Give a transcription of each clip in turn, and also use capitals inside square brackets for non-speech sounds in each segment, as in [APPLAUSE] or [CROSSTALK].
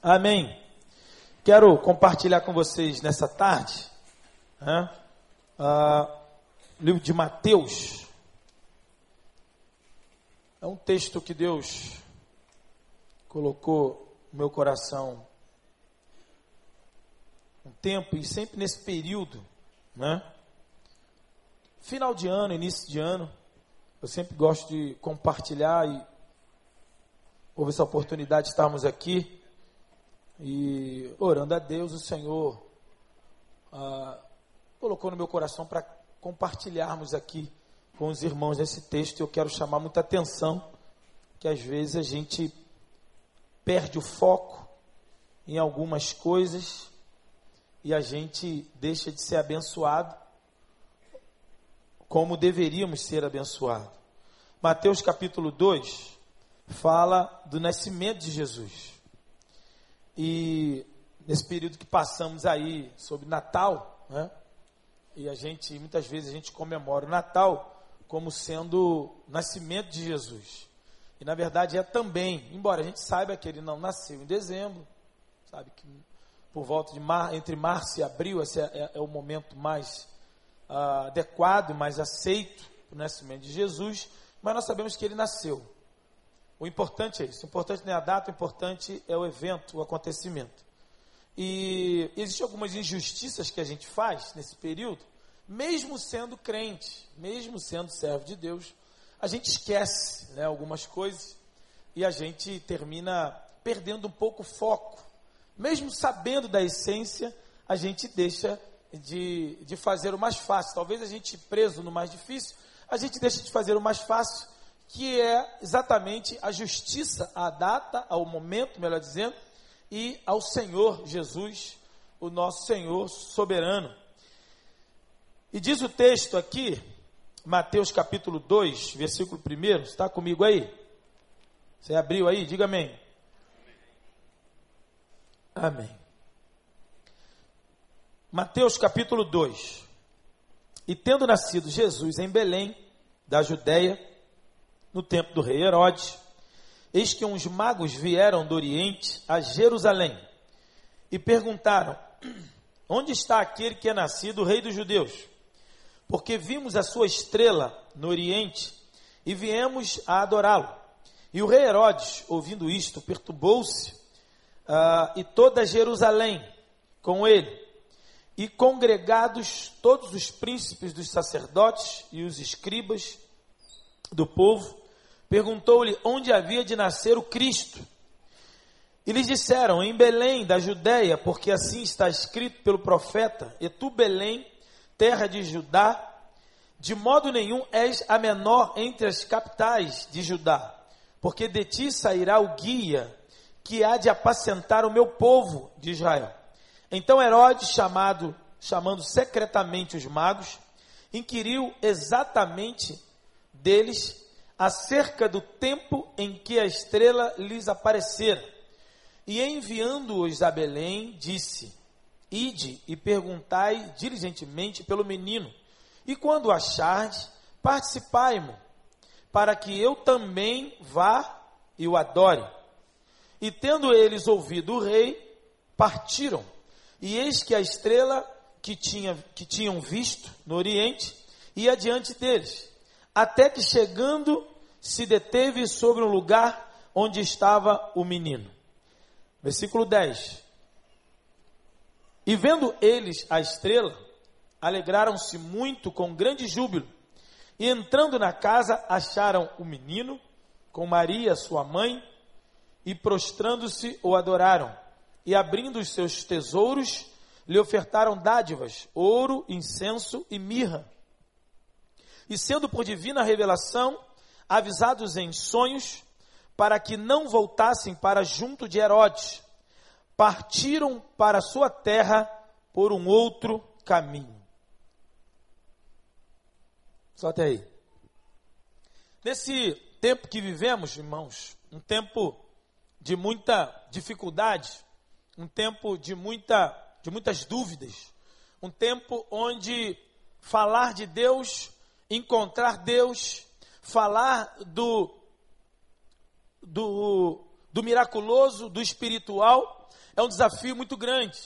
Amém. Quero compartilhar com vocês nessa tarde né, livro de Mateus. É um texto que Deus colocou no meu coração um tempo e sempre nesse período, né? Final de ano, início de ano, eu sempre gosto de compartilhar e houve essa oportunidade de estarmos aqui e orando a Deus, o Senhor ah, colocou no meu coração para compartilharmos aqui com os irmãos nesse texto. Eu quero chamar muita atenção que às vezes a gente perde o foco em algumas coisas e a gente deixa de ser abençoado como deveríamos ser abençoados. Mateus capítulo 2 fala do nascimento de Jesus. E nesse período que passamos aí sobre Natal, né? E a gente, muitas vezes a gente comemora o Natal como sendo o nascimento de Jesus. E na verdade é também, embora a gente saiba que ele não nasceu em dezembro, sabe que por volta de mar, entre março e abril, esse é, é, é o momento mais uh, adequado, mais aceito para o nascimento de Jesus, mas nós sabemos que ele nasceu. O importante é isso. O importante não é a data, o importante é o evento, o acontecimento. E existem algumas injustiças que a gente faz nesse período, mesmo sendo crente, mesmo sendo servo de Deus, a gente esquece né, algumas coisas e a gente termina perdendo um pouco o foco. Mesmo sabendo da essência, a gente deixa de, de fazer o mais fácil. Talvez a gente preso no mais difícil, a gente deixa de fazer o mais fácil que é exatamente a justiça à data, ao momento, melhor dizendo, e ao Senhor Jesus, o nosso Senhor soberano. E diz o texto aqui, Mateus capítulo 2, versículo 1, está comigo aí? Você abriu aí? Diga amém. Amém. Mateus capítulo 2. E tendo nascido Jesus em Belém, da Judéia, no tempo do rei Herodes, eis que uns magos vieram do Oriente a Jerusalém e perguntaram: Onde está aquele que é nascido rei dos judeus? Porque vimos a sua estrela no Oriente e viemos a adorá-lo. E o rei Herodes, ouvindo isto, perturbou-se, uh, e toda Jerusalém com ele, e congregados todos os príncipes dos sacerdotes e os escribas do povo, perguntou-lhe onde havia de nascer o Cristo. E lhes disseram: Em Belém, da Judéia, porque assim está escrito pelo profeta: E tu, Belém, terra de Judá, de modo nenhum és a menor entre as capitais de Judá, porque de ti sairá o guia que há de apacentar o meu povo de Israel. Então Herodes, chamado, chamando secretamente os magos, inquiriu exatamente deles acerca do tempo em que a estrela lhes aparecera. E enviando-os a Belém, disse: Ide e perguntai diligentemente pelo menino, e quando achardes, participai-mo, para que eu também vá e o adore. E tendo eles ouvido o rei, partiram. E eis que a estrela que, tinha, que tinham visto no oriente ia diante deles até que chegando se deteve sobre um lugar onde estava o menino. Versículo 10. E vendo eles a estrela, alegraram-se muito com grande júbilo. E entrando na casa, acharam o menino com Maria, sua mãe, e prostrando-se o adoraram. E abrindo os seus tesouros, lhe ofertaram dádivas, ouro, incenso e mirra e sendo por divina revelação avisados em sonhos, para que não voltassem para junto de Herodes, partiram para sua terra por um outro caminho. Só até aí. Nesse tempo que vivemos, irmãos, um tempo de muita dificuldade, um tempo de, muita, de muitas dúvidas, um tempo onde falar de Deus encontrar Deus, falar do, do, do miraculoso, do espiritual, é um desafio muito grande.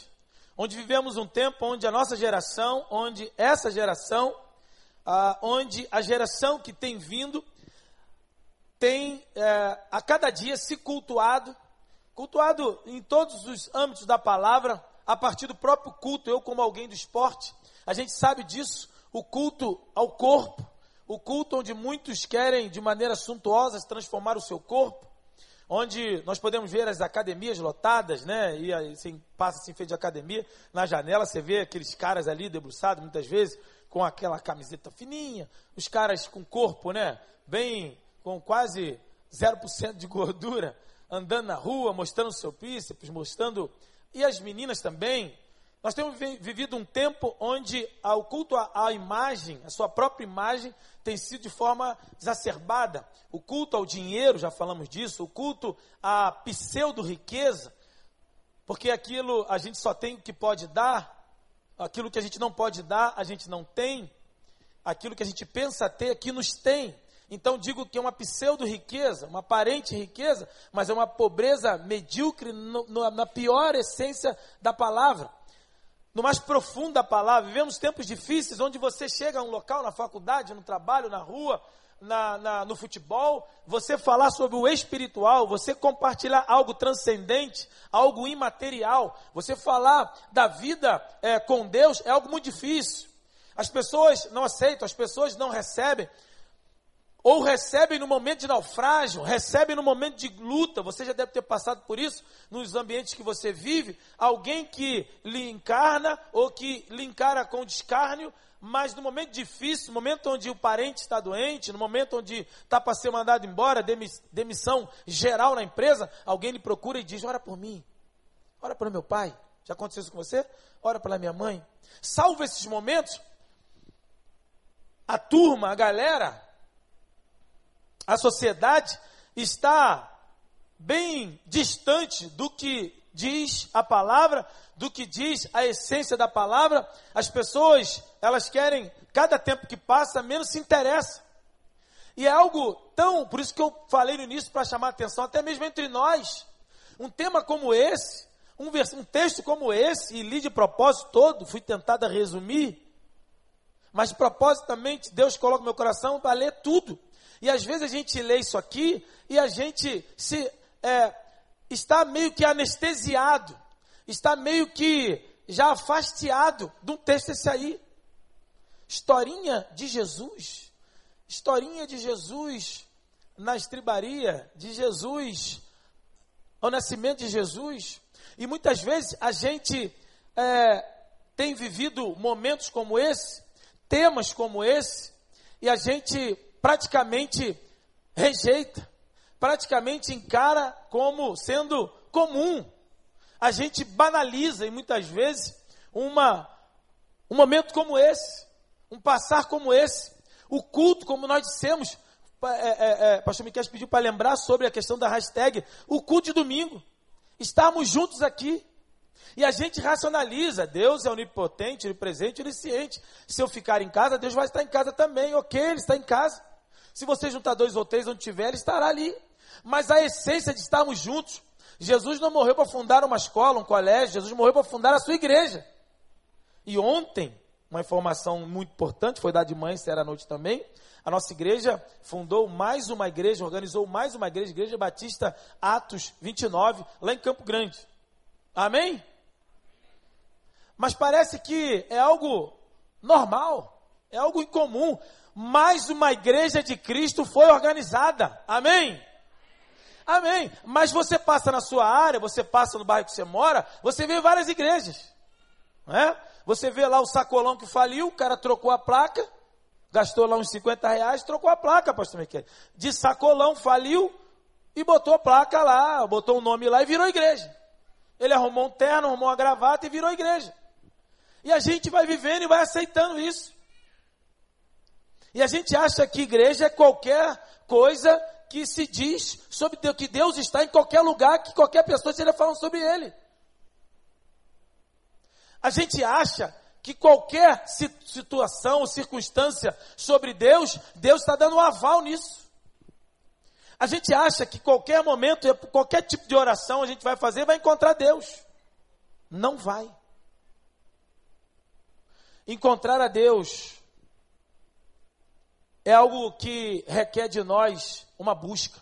Onde vivemos um tempo onde a nossa geração, onde essa geração, ah, onde a geração que tem vindo, tem é, a cada dia se cultuado, cultuado em todos os âmbitos da palavra, a partir do próprio culto. Eu, como alguém do esporte, a gente sabe disso, o culto ao corpo, o culto onde muitos querem, de maneira suntuosa, transformar o seu corpo, onde nós podemos ver as academias lotadas, né? E assim, passa assim, feito de academia, na janela você vê aqueles caras ali debruçados, muitas vezes, com aquela camiseta fininha, os caras com corpo, né? Bem, com quase 0% de gordura, andando na rua, mostrando seu bíceps, mostrando. E as meninas também, nós temos vivido um tempo onde o culto à imagem, a sua própria imagem, tem sido de forma exacerbada. O culto ao dinheiro, já falamos disso, o culto à pseudo-riqueza, porque aquilo a gente só tem o que pode dar, aquilo que a gente não pode dar, a gente não tem, aquilo que a gente pensa ter, que nos tem. Então digo que é uma pseudo-riqueza, uma aparente riqueza, mas é uma pobreza medíocre no, no, na pior essência da palavra no mais profundo da palavra. Vivemos tempos difíceis onde você chega a um local, na faculdade, no trabalho, na rua, na, na, no futebol, você falar sobre o espiritual, você compartilhar algo transcendente, algo imaterial, você falar da vida é, com Deus é algo muito difícil. As pessoas não aceitam, as pessoas não recebem, ou recebem no momento de naufrágio, recebem no momento de luta, você já deve ter passado por isso nos ambientes que você vive, alguém que lhe encarna ou que lhe encara com descárnio, mas no momento difícil, no momento onde o parente está doente, no momento onde está para ser mandado embora, demissão geral na empresa, alguém lhe procura e diz: Ora por mim, ora pelo meu pai. Já aconteceu isso com você? Ora pela minha mãe. Salvo esses momentos, a turma, a galera, a sociedade está bem distante do que diz a palavra, do que diz a essência da palavra. As pessoas, elas querem, cada tempo que passa, menos se interessa. E é algo tão, por isso que eu falei no início para chamar a atenção, até mesmo entre nós. Um tema como esse, um, um texto como esse, e li de propósito todo, fui tentado a resumir, mas propositamente Deus coloca meu coração para ler tudo. E às vezes a gente lê isso aqui e a gente se é, está meio que anestesiado, está meio que já afasteado de um texto esse aí. Historinha de Jesus, historinha de Jesus na estribaria, de Jesus, ao nascimento de Jesus. E muitas vezes a gente é, tem vivido momentos como esse, temas como esse, e a gente praticamente rejeita, praticamente encara como sendo comum. A gente banaliza e muitas vezes uma, um momento como esse, um passar como esse, o culto, como nós dissemos, é, é, é, pastor Miquel pediu para lembrar sobre a questão da hashtag, o culto de domingo. Estamos juntos aqui. E a gente racionaliza, Deus é onipotente, onipresente, onisciente. Se eu ficar em casa, Deus vai estar em casa também. Ok, Ele está em casa. Se você juntar dois ou três onde tiver, ele estará ali. Mas a essência de estarmos juntos. Jesus não morreu para fundar uma escola, um colégio, Jesus morreu para fundar a sua igreja. E ontem, uma informação muito importante, foi dada de manhã, se era à noite também, a nossa igreja fundou mais uma igreja, organizou mais uma igreja, Igreja Batista Atos 29, lá em Campo Grande. Amém? Mas parece que é algo normal, é algo incomum mais uma igreja de Cristo foi organizada. Amém? Amém. Mas você passa na sua área, você passa no bairro que você mora, você vê várias igrejas. Não é? Você vê lá o sacolão que faliu, o cara trocou a placa, gastou lá uns 50 reais, trocou a placa, pastor Miquel. De sacolão, faliu e botou a placa lá, botou o um nome lá e virou igreja. Ele arrumou um terno, arrumou uma gravata e virou igreja. E a gente vai vivendo e vai aceitando isso. E a gente acha que igreja é qualquer coisa que se diz sobre Deus, que Deus está em qualquer lugar, que qualquer pessoa esteja falando sobre Ele. A gente acha que qualquer situação ou circunstância sobre Deus, Deus está dando um aval nisso. A gente acha que qualquer momento, qualquer tipo de oração a gente vai fazer, vai encontrar Deus. Não vai. Encontrar a Deus é algo que requer de nós uma busca.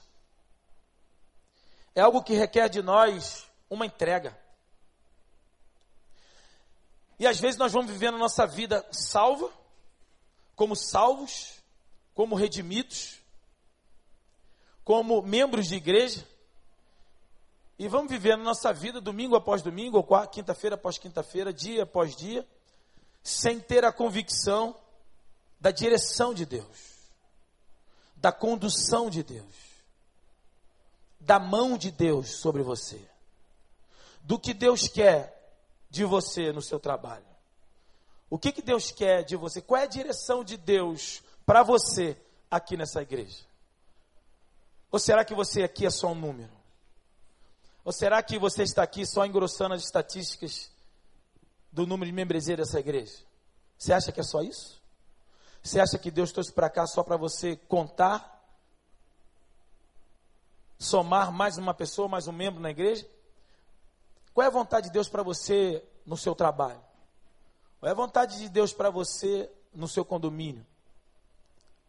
É algo que requer de nós uma entrega. E às vezes nós vamos vivendo nossa vida salva, como salvos, como redimidos, como membros de igreja, e vamos vivendo nossa vida domingo após domingo, ou quinta-feira após quinta-feira, dia após dia, sem ter a convicção da direção de Deus, da condução de Deus, da mão de Deus sobre você, do que Deus quer de você no seu trabalho. O que, que Deus quer de você? Qual é a direção de Deus para você aqui nessa igreja? Ou será que você aqui é só um número? Ou será que você está aqui só engrossando as estatísticas do número de membresia dessa igreja? Você acha que é só isso? Você acha que Deus trouxe para cá só para você contar? Somar mais uma pessoa, mais um membro na igreja? Qual é a vontade de Deus para você no seu trabalho? Qual é a vontade de Deus para você no seu condomínio?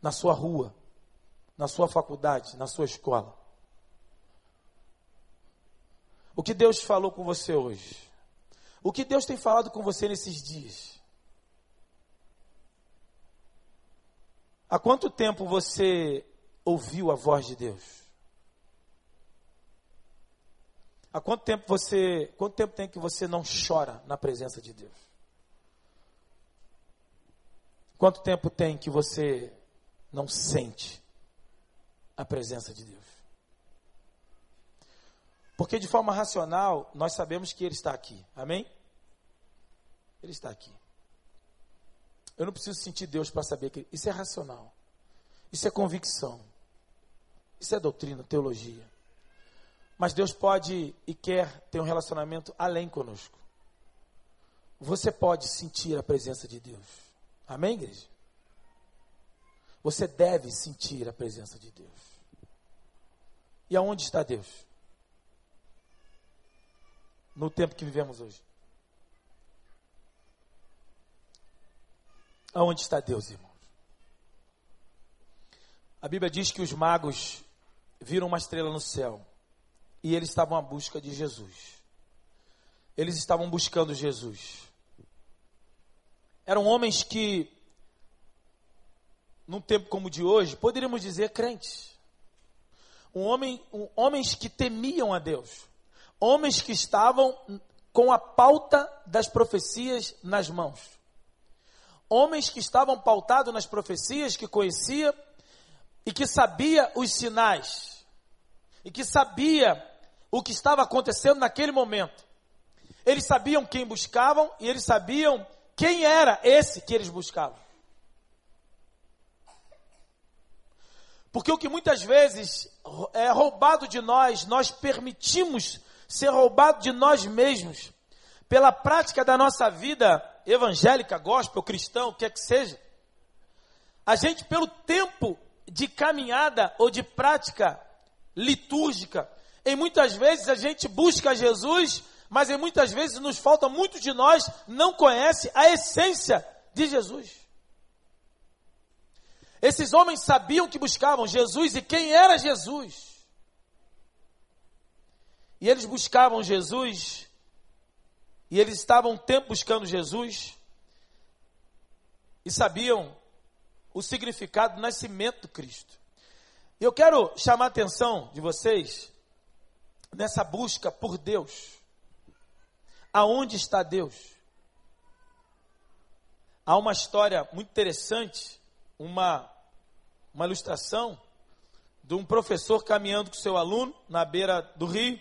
Na sua rua? Na sua faculdade? Na sua escola? O que Deus falou com você hoje? O que Deus tem falado com você nesses dias? Há quanto tempo você ouviu a voz de Deus? Há quanto tempo você, quanto tempo tem que você não chora na presença de Deus? Quanto tempo tem que você não sente a presença de Deus? Porque de forma racional, nós sabemos que Ele está aqui. Amém? Ele está aqui. Eu não preciso sentir Deus para saber que isso é racional. Isso é convicção. Isso é doutrina, teologia. Mas Deus pode e quer ter um relacionamento além conosco. Você pode sentir a presença de Deus. Amém, igreja? Você deve sentir a presença de Deus. E aonde está Deus? No tempo que vivemos hoje. Aonde está Deus, irmãos? A Bíblia diz que os magos viram uma estrela no céu e eles estavam à busca de Jesus. Eles estavam buscando Jesus. Eram homens que, num tempo como o de hoje, poderíamos dizer crentes. Um homem, um, homens que temiam a Deus. Homens que estavam com a pauta das profecias nas mãos. Homens que estavam pautados nas profecias, que conhecia e que sabia os sinais. E que sabia o que estava acontecendo naquele momento. Eles sabiam quem buscavam e eles sabiam quem era esse que eles buscavam. Porque o que muitas vezes é roubado de nós, nós permitimos ser roubado de nós mesmos pela prática da nossa vida evangélica, gospel, cristão, o que é que seja. A gente, pelo tempo de caminhada ou de prática litúrgica, em muitas vezes a gente busca Jesus, mas em muitas vezes nos falta, muitos de nós não conhece a essência de Jesus. Esses homens sabiam que buscavam Jesus e quem era Jesus. E eles buscavam Jesus, e eles estavam um tempo buscando Jesus, e sabiam o significado do nascimento do Cristo. Eu quero chamar a atenção de vocês nessa busca por Deus. Aonde está Deus? Há uma história muito interessante, uma, uma ilustração de um professor caminhando com seu aluno na beira do rio.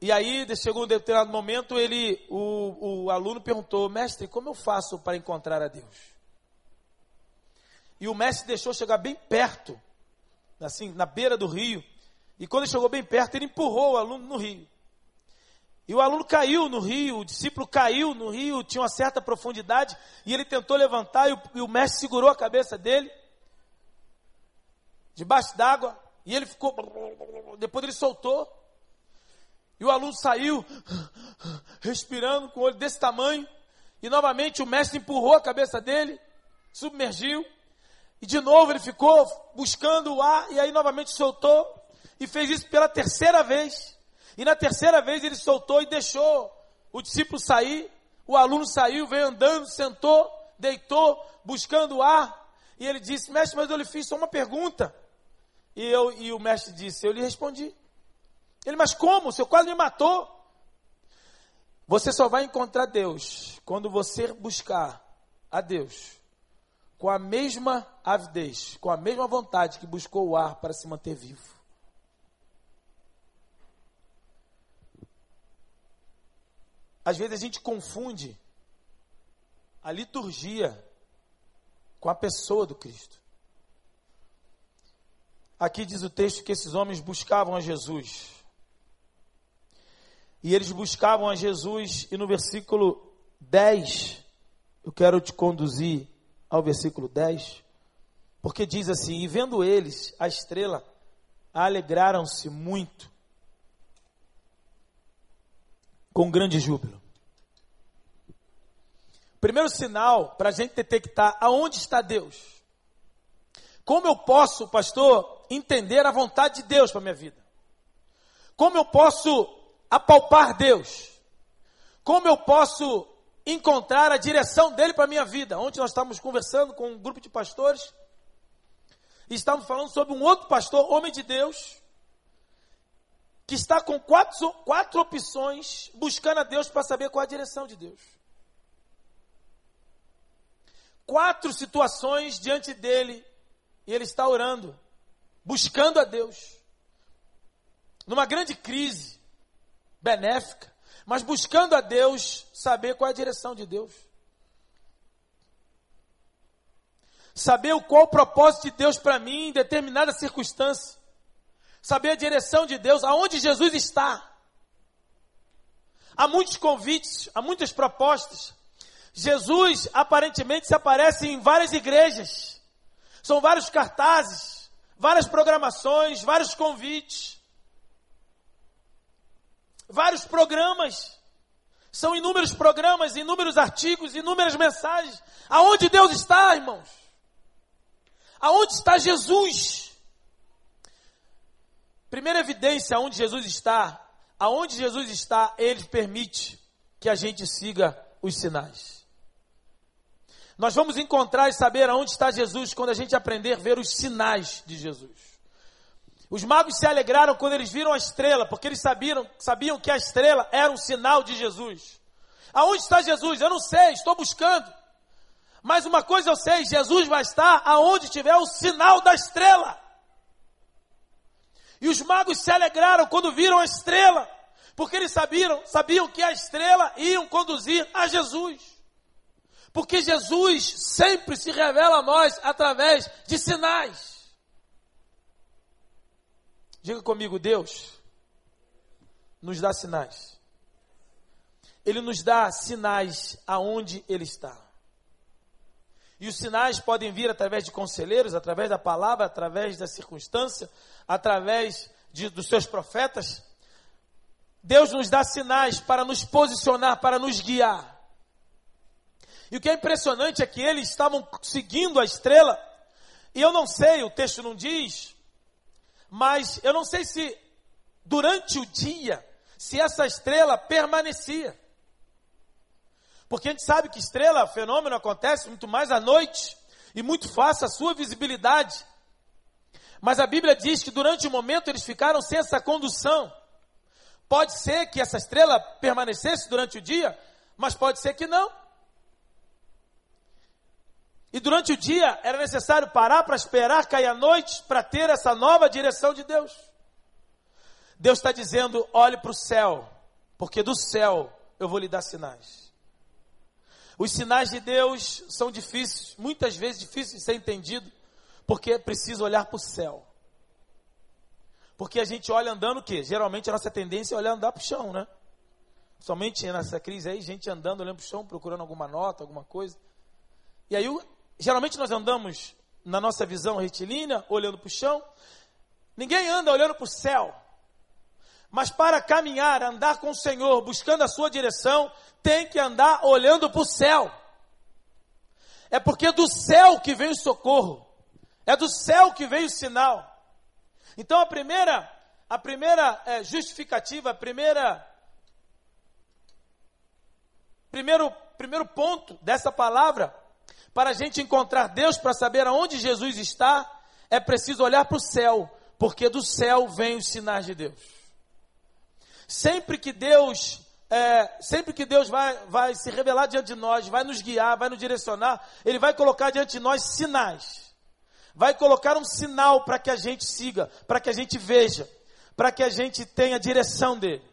E aí, chegou um determinado momento, ele, o, o aluno perguntou, mestre, como eu faço para encontrar a Deus? E o mestre deixou chegar bem perto, assim, na beira do rio, e quando ele chegou bem perto, ele empurrou o aluno no rio. E o aluno caiu no rio, o discípulo caiu no rio, tinha uma certa profundidade, e ele tentou levantar, e o, e o mestre segurou a cabeça dele. debaixo d'água, e ele ficou. Depois ele soltou. E o aluno saiu, respirando, com o olho desse tamanho. E novamente o mestre empurrou a cabeça dele, submergiu. E de novo ele ficou buscando o ar, e aí novamente soltou. E fez isso pela terceira vez. E na terceira vez ele soltou e deixou o discípulo sair. O aluno saiu, veio andando, sentou, deitou, buscando o ar. E ele disse: Mestre, mas eu lhe fiz só uma pergunta. E, eu, e o mestre disse: Eu lhe respondi. Ele, mas como? O seu quase me matou. Você só vai encontrar Deus quando você buscar a Deus com a mesma avidez, com a mesma vontade que buscou o ar para se manter vivo. Às vezes a gente confunde a liturgia com a pessoa do Cristo. Aqui diz o texto que esses homens buscavam a Jesus. E eles buscavam a Jesus, e no versículo 10, eu quero te conduzir ao versículo 10, porque diz assim: E vendo eles a estrela, alegraram-se muito, com grande júbilo. Primeiro sinal para a gente detectar aonde está Deus. Como eu posso, pastor, entender a vontade de Deus para minha vida? Como eu posso apalpar Deus? Como eu posso encontrar a direção dele para minha vida? Ontem nós estávamos conversando com um grupo de pastores e estávamos falando sobre um outro pastor, homem de Deus, que está com quatro, quatro opções buscando a Deus para saber qual é a direção de Deus. Quatro situações diante dele e ele está orando, buscando a Deus. Numa grande crise benéfica, mas buscando a Deus saber qual é a direção de Deus. Saber qual o propósito de Deus para mim em determinada circunstância saber a direção de Deus, aonde Jesus está. Há muitos convites, há muitas propostas. Jesus aparentemente se aparece em várias igrejas. São vários cartazes, várias programações, vários convites, vários programas. São inúmeros programas, inúmeros artigos, inúmeras mensagens. Aonde Deus está, irmãos? Aonde está Jesus? Primeira evidência onde Jesus está, aonde Jesus está, ele permite que a gente siga os sinais. Nós vamos encontrar e saber aonde está Jesus quando a gente aprender a ver os sinais de Jesus. Os magos se alegraram quando eles viram a estrela, porque eles sabiam, sabiam que a estrela era um sinal de Jesus. Aonde está Jesus? Eu não sei, estou buscando. Mas uma coisa eu sei, Jesus vai estar aonde tiver o sinal da estrela. E os magos se alegraram quando viram a estrela, porque eles sabiam, sabiam que a estrela iam conduzir a Jesus. Porque Jesus sempre se revela a nós através de sinais. Diga comigo, Deus nos dá sinais. Ele nos dá sinais aonde Ele está. E os sinais podem vir através de conselheiros, através da palavra, através da circunstância, através de, dos seus profetas. Deus nos dá sinais para nos posicionar, para nos guiar. E o que é impressionante é que eles estavam seguindo a estrela, e eu não sei, o texto não diz, mas eu não sei se durante o dia, se essa estrela permanecia. Porque a gente sabe que estrela, fenômeno acontece muito mais à noite e muito fácil a sua visibilidade. Mas a Bíblia diz que durante o momento eles ficaram sem essa condução. Pode ser que essa estrela permanecesse durante o dia, mas pode ser que não. E durante o dia era necessário parar para esperar cair a noite para ter essa nova direção de Deus. Deus está dizendo: olhe para o céu, porque do céu eu vou lhe dar sinais. Os sinais de Deus são difíceis, muitas vezes difíceis de ser entendido, porque é preciso olhar para o céu. Porque a gente olha andando o quê? Geralmente a nossa tendência é olhar andar para o chão, né? Somente nessa crise aí, gente andando, olhando para o chão, procurando alguma nota, alguma coisa. E aí, geralmente nós andamos na nossa visão retilínea, olhando para o chão. Ninguém anda olhando para o céu. Mas para caminhar, andar com o Senhor, buscando a sua direção, tem que andar olhando para o céu. É porque é do céu que vem o socorro. É do céu que vem o sinal. Então a primeira, a primeira é, justificativa, a primeira, primeiro, primeiro ponto dessa palavra para a gente encontrar Deus, para saber aonde Jesus está, é preciso olhar para o céu, porque do céu vem os sinais de Deus. Sempre que Deus, é, sempre que Deus vai, vai se revelar diante de nós, vai nos guiar, vai nos direcionar, Ele vai colocar diante de nós sinais. Vai colocar um sinal para que a gente siga, para que a gente veja, para que a gente tenha a direção dele.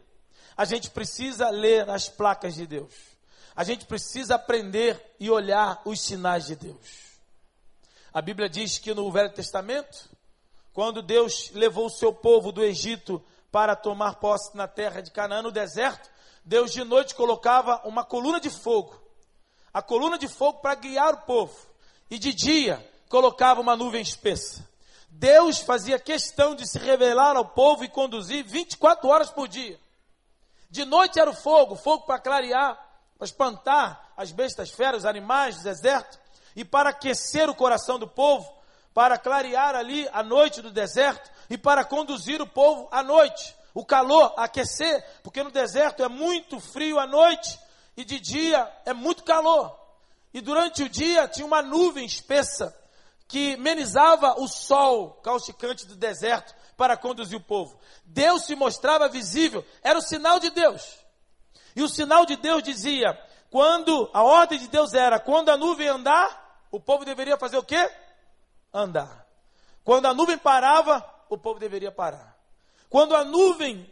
A gente precisa ler as placas de Deus. A gente precisa aprender e olhar os sinais de Deus. A Bíblia diz que no Velho Testamento, quando Deus levou o seu povo do Egito para tomar posse na terra de Canaã, no deserto, Deus de noite colocava uma coluna de fogo. A coluna de fogo para guiar o povo. E de dia colocava uma nuvem espessa. Deus fazia questão de se revelar ao povo e conduzir 24 horas por dia. De noite era o fogo, fogo para clarear, para espantar as bestas feras, animais do deserto, e para aquecer o coração do povo, para clarear ali a noite do deserto e para conduzir o povo à noite. O calor, aquecer, porque no deserto é muito frio à noite e de dia é muito calor. E durante o dia tinha uma nuvem espessa que menizava o sol causticante do deserto para conduzir o povo. Deus se mostrava visível, era o sinal de Deus. E o sinal de Deus dizia: quando a ordem de Deus era, quando a nuvem andar, o povo deveria fazer o quê? Andar. Quando a nuvem parava, o povo deveria parar. Quando a nuvem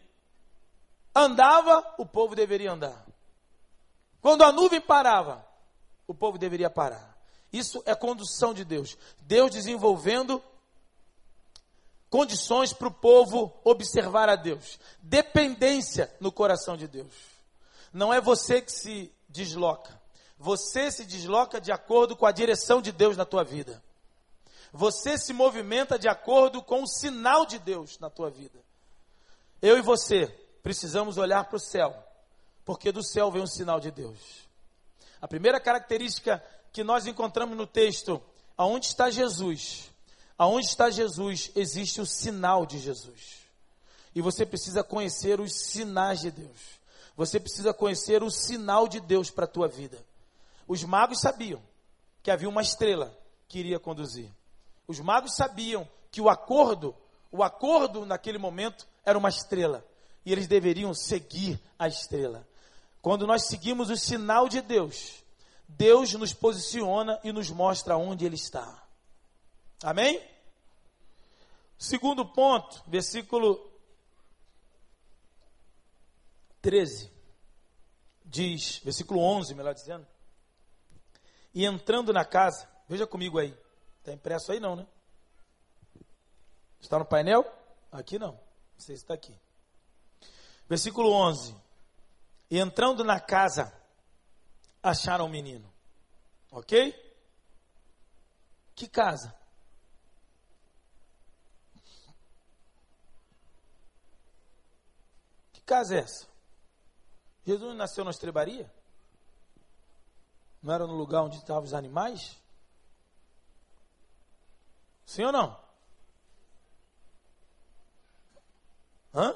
andava, o povo deveria andar. Quando a nuvem parava, o povo deveria parar. Isso é condução de Deus. Deus desenvolvendo condições para o povo observar a Deus. Dependência no coração de Deus. Não é você que se desloca. Você se desloca de acordo com a direção de Deus na tua vida. Você se movimenta de acordo com o sinal de Deus na tua vida. Eu e você precisamos olhar para o céu, porque do céu vem um sinal de Deus. A primeira característica que nós encontramos no texto, aonde está Jesus? Aonde está Jesus, existe o sinal de Jesus. E você precisa conhecer os sinais de Deus. Você precisa conhecer o sinal de Deus para a tua vida. Os magos sabiam que havia uma estrela que iria conduzir. Os magos sabiam que o acordo, o acordo naquele momento era uma estrela. E eles deveriam seguir a estrela. Quando nós seguimos o sinal de Deus, Deus nos posiciona e nos mostra onde Ele está. Amém? Segundo ponto, versículo 13, diz, versículo 11, melhor dizendo. E entrando na casa, veja comigo aí. Está impresso aí não, né? Está no painel? Aqui não. Não sei se está aqui. Versículo 11. E entrando na casa, acharam o menino. Ok? Que casa? Que casa é essa? Jesus nasceu na estrebaria? Não era no lugar onde estavam os animais? Sim ou não? Hã?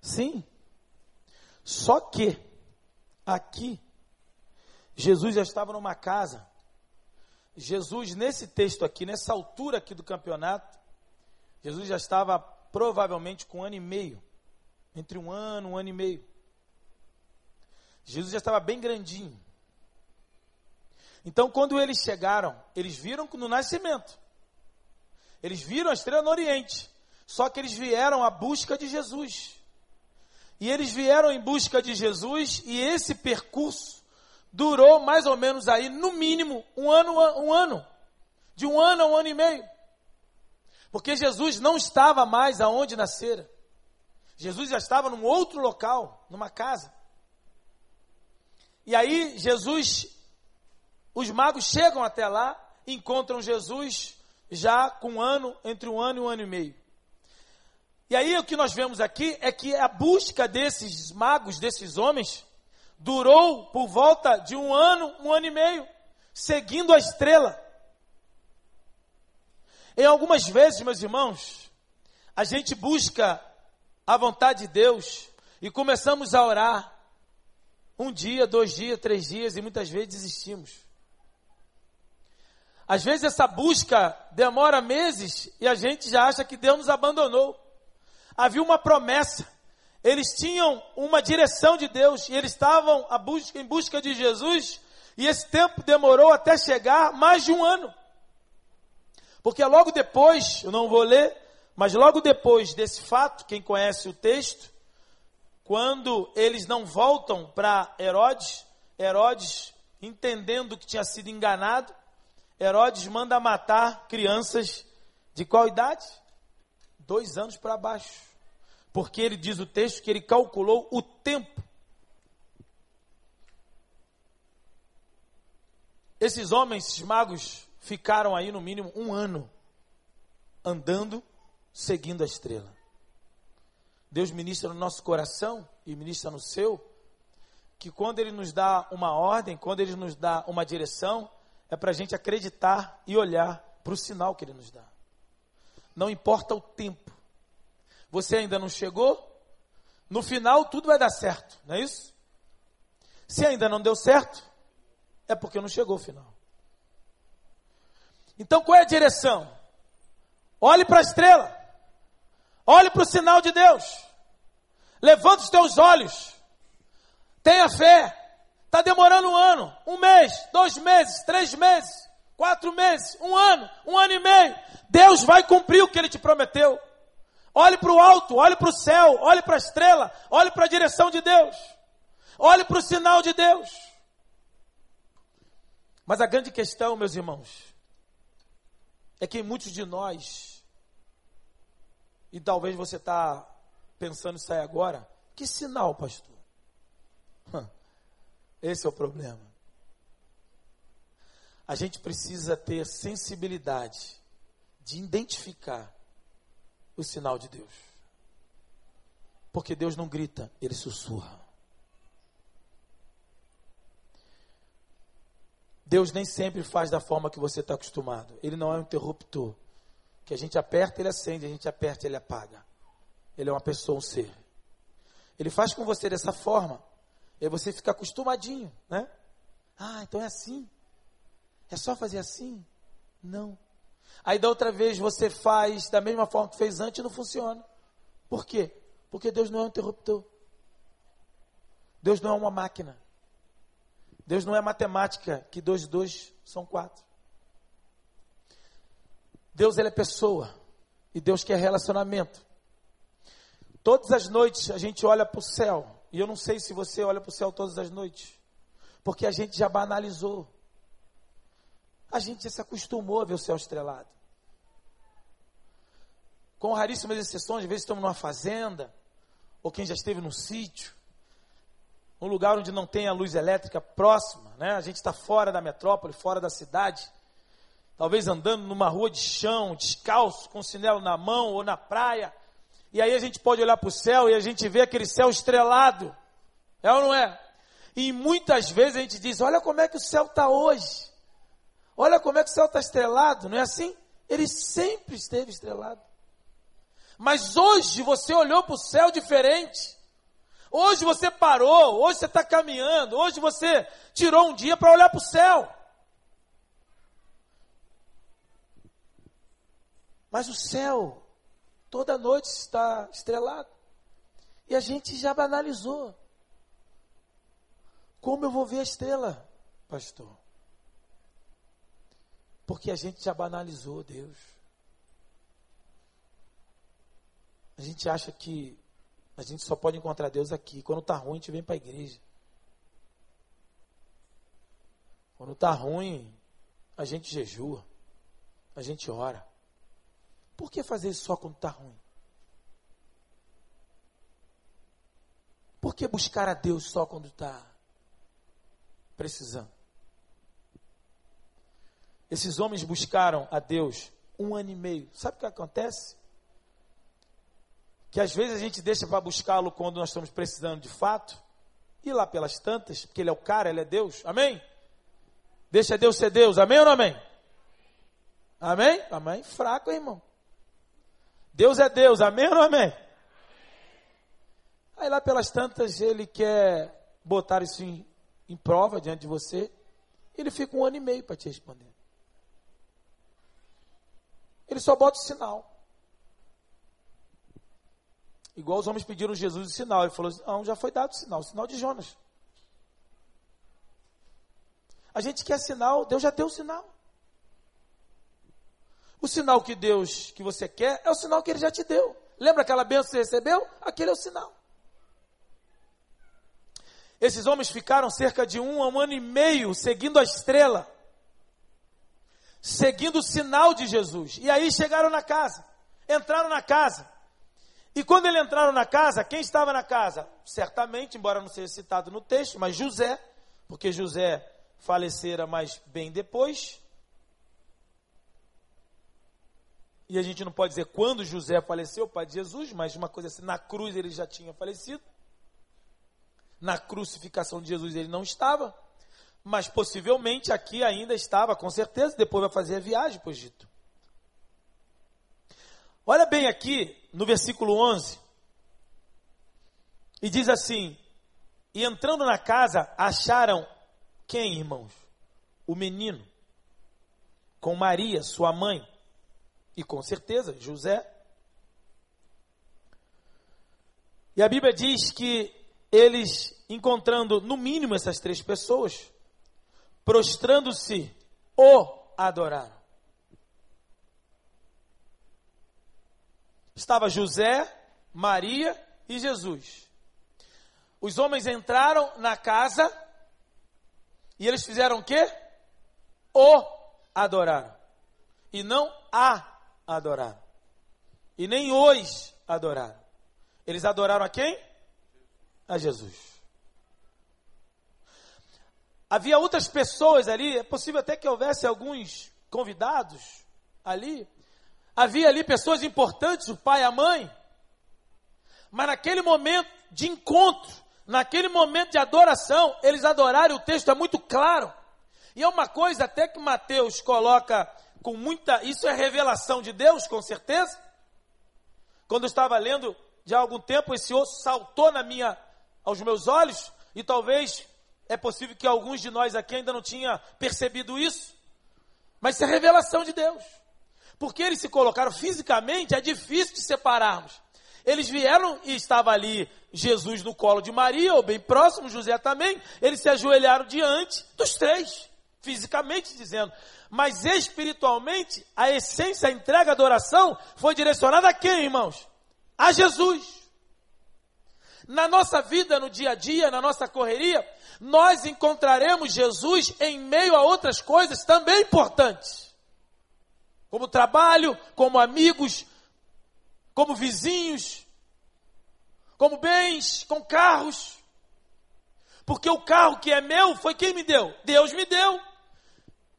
Sim. Só que aqui Jesus já estava numa casa. Jesus nesse texto aqui, nessa altura aqui do campeonato, Jesus já estava provavelmente com um ano e meio, entre um ano, um ano e meio. Jesus já estava bem grandinho. Então, quando eles chegaram, eles viram no nascimento. Eles viram a estrela no Oriente. Só que eles vieram à busca de Jesus. E eles vieram em busca de Jesus e esse percurso durou mais ou menos aí, no mínimo, um ano, um ano. De um ano a um ano e meio. Porque Jesus não estava mais aonde nascera. Jesus já estava num outro local, numa casa. E aí Jesus os magos chegam até lá, encontram Jesus já com um ano, entre um ano e um ano e meio. E aí o que nós vemos aqui é que a busca desses magos, desses homens, durou por volta de um ano, um ano e meio, seguindo a estrela. Em algumas vezes, meus irmãos, a gente busca a vontade de Deus e começamos a orar. Um dia, dois dias, três dias e muitas vezes desistimos. Às vezes essa busca demora meses e a gente já acha que Deus nos abandonou. Havia uma promessa. Eles tinham uma direção de Deus e eles estavam busca, em busca de Jesus e esse tempo demorou até chegar mais de um ano. Porque logo depois, eu não vou ler, mas logo depois desse fato, quem conhece o texto, quando eles não voltam para Herodes, Herodes, entendendo que tinha sido enganado, Herodes manda matar crianças de qual idade? Dois anos para baixo. Porque ele diz o texto que ele calculou o tempo. Esses homens, esses magos, ficaram aí no mínimo um ano andando, seguindo a estrela. Deus ministra no nosso coração e ministra no seu, que quando Ele nos dá uma ordem, quando Ele nos dá uma direção, é para a gente acreditar e olhar para o sinal que Ele nos dá. Não importa o tempo. Você ainda não chegou? No final tudo vai dar certo, não é isso? Se ainda não deu certo, é porque não chegou o final. Então qual é a direção? Olhe para a estrela. Olhe para o sinal de Deus. Levante os teus olhos. Tenha fé. Está demorando um ano, um mês, dois meses, três meses, quatro meses, um ano, um ano e meio. Deus vai cumprir o que Ele te prometeu. Olhe para o alto, olhe para o céu, olhe para a estrela, olhe para a direção de Deus. Olhe para o sinal de Deus. Mas a grande questão, meus irmãos, é que muitos de nós e talvez você está pensando isso aí agora. Que sinal, pastor? Esse é o problema. A gente precisa ter sensibilidade de identificar o sinal de Deus. Porque Deus não grita, ele sussurra. Deus nem sempre faz da forma que você está acostumado. Ele não é um interruptor que a gente aperta, ele acende, a gente aperta, ele apaga. Ele é uma pessoa, um ser. Ele faz com você dessa forma, e aí você fica acostumadinho, né? Ah, então é assim. É só fazer assim? Não. Aí da outra vez você faz da mesma forma que fez antes e não funciona. Por quê? Porque Deus não é um interruptor. Deus não é uma máquina. Deus não é matemática, que dois e dois são quatro. Deus ele é pessoa e Deus quer relacionamento. Todas as noites a gente olha para o céu e eu não sei se você olha para o céu todas as noites, porque a gente já banalizou. A gente já se acostumou a ver o céu estrelado. Com raríssimas exceções, às vezes estamos numa fazenda, ou quem já esteve num sítio, um lugar onde não tem a luz elétrica próxima, né? A gente está fora da metrópole, fora da cidade talvez andando numa rua de chão, descalço, com sinelo na mão ou na praia. E aí a gente pode olhar para o céu e a gente vê aquele céu estrelado. É ou não é? E muitas vezes a gente diz: olha como é que o céu está hoje. Olha como é que o céu está estrelado. Não é assim? Ele sempre esteve estrelado. Mas hoje você olhou para o céu diferente. Hoje você parou, hoje você está caminhando, hoje você tirou um dia para olhar para o céu. Mas o céu, toda noite está estrelado. E a gente já banalizou. Como eu vou ver a estrela, pastor? Porque a gente já banalizou Deus. A gente acha que a gente só pode encontrar Deus aqui. Quando está ruim, a gente vem para a igreja. Quando está ruim, a gente jejua. A gente ora. Por que fazer isso só quando está ruim? Por que buscar a Deus só quando está precisando? Esses homens buscaram a Deus um ano e meio. Sabe o que acontece? Que às vezes a gente deixa para buscá-lo quando nós estamos precisando de fato, e lá pelas tantas, porque ele é o cara, ele é Deus. Amém? Deixa Deus ser Deus. Amém ou não amém? Amém? Amém? Fraco, irmão. Deus é Deus. Amém ou não amém? Aí lá pelas tantas ele quer botar isso em, em prova diante de você. Ele fica um ano e meio para te responder. Ele só bota o sinal. Igual os homens pediram Jesus o sinal. Ele falou: Não, já foi dado o sinal, o sinal de Jonas. A gente quer sinal, Deus já deu o sinal. O sinal que Deus, que você quer, é o sinal que Ele já te deu. Lembra aquela bênção que você recebeu? Aquele é o sinal. Esses homens ficaram cerca de um a um ano e meio seguindo a estrela, seguindo o sinal de Jesus. E aí chegaram na casa, entraram na casa. E quando eles entraram na casa, quem estava na casa? Certamente, embora não seja citado no texto, mas José, porque José falecera mais bem depois. E a gente não pode dizer quando José faleceu, pai de Jesus, mas uma coisa assim, na cruz ele já tinha falecido. Na crucificação de Jesus ele não estava, mas possivelmente aqui ainda estava, com certeza, depois vai fazer a viagem para o Egito. Olha bem aqui no versículo 11. E diz assim: E entrando na casa, acharam quem, irmãos? O menino, com Maria, sua mãe, e com certeza José. E a Bíblia diz que eles, encontrando no mínimo essas três pessoas, prostrando-se, o adoraram. Estava José, Maria e Jesus. Os homens entraram na casa e eles fizeram o quê? O adoraram. E não a adoraram. E nem os adoraram. Eles adoraram a quem? A Jesus. Havia outras pessoas ali, é possível até que houvesse alguns convidados ali. Havia ali pessoas importantes, o pai e a mãe. Mas naquele momento de encontro, naquele momento de adoração, eles adoraram, o texto é muito claro. E é uma coisa até que Mateus coloca com muita. Isso é revelação de Deus, com certeza. Quando eu estava lendo de algum tempo, esse osso saltou na minha, aos meus olhos, e talvez é possível que alguns de nós aqui ainda não tinha percebido isso. Mas isso é revelação de Deus. Porque eles se colocaram fisicamente, é difícil de separarmos. Eles vieram e estava ali Jesus no colo de Maria, ou bem próximo, José também. Eles se ajoelharam diante dos três, fisicamente dizendo. Mas espiritualmente, a essência, a entrega, a adoração foi direcionada a quem, irmãos? A Jesus. Na nossa vida, no dia a dia, na nossa correria, nós encontraremos Jesus em meio a outras coisas também importantes. Como trabalho, como amigos, como vizinhos, como bens, com carros. Porque o carro que é meu foi quem me deu? Deus me deu.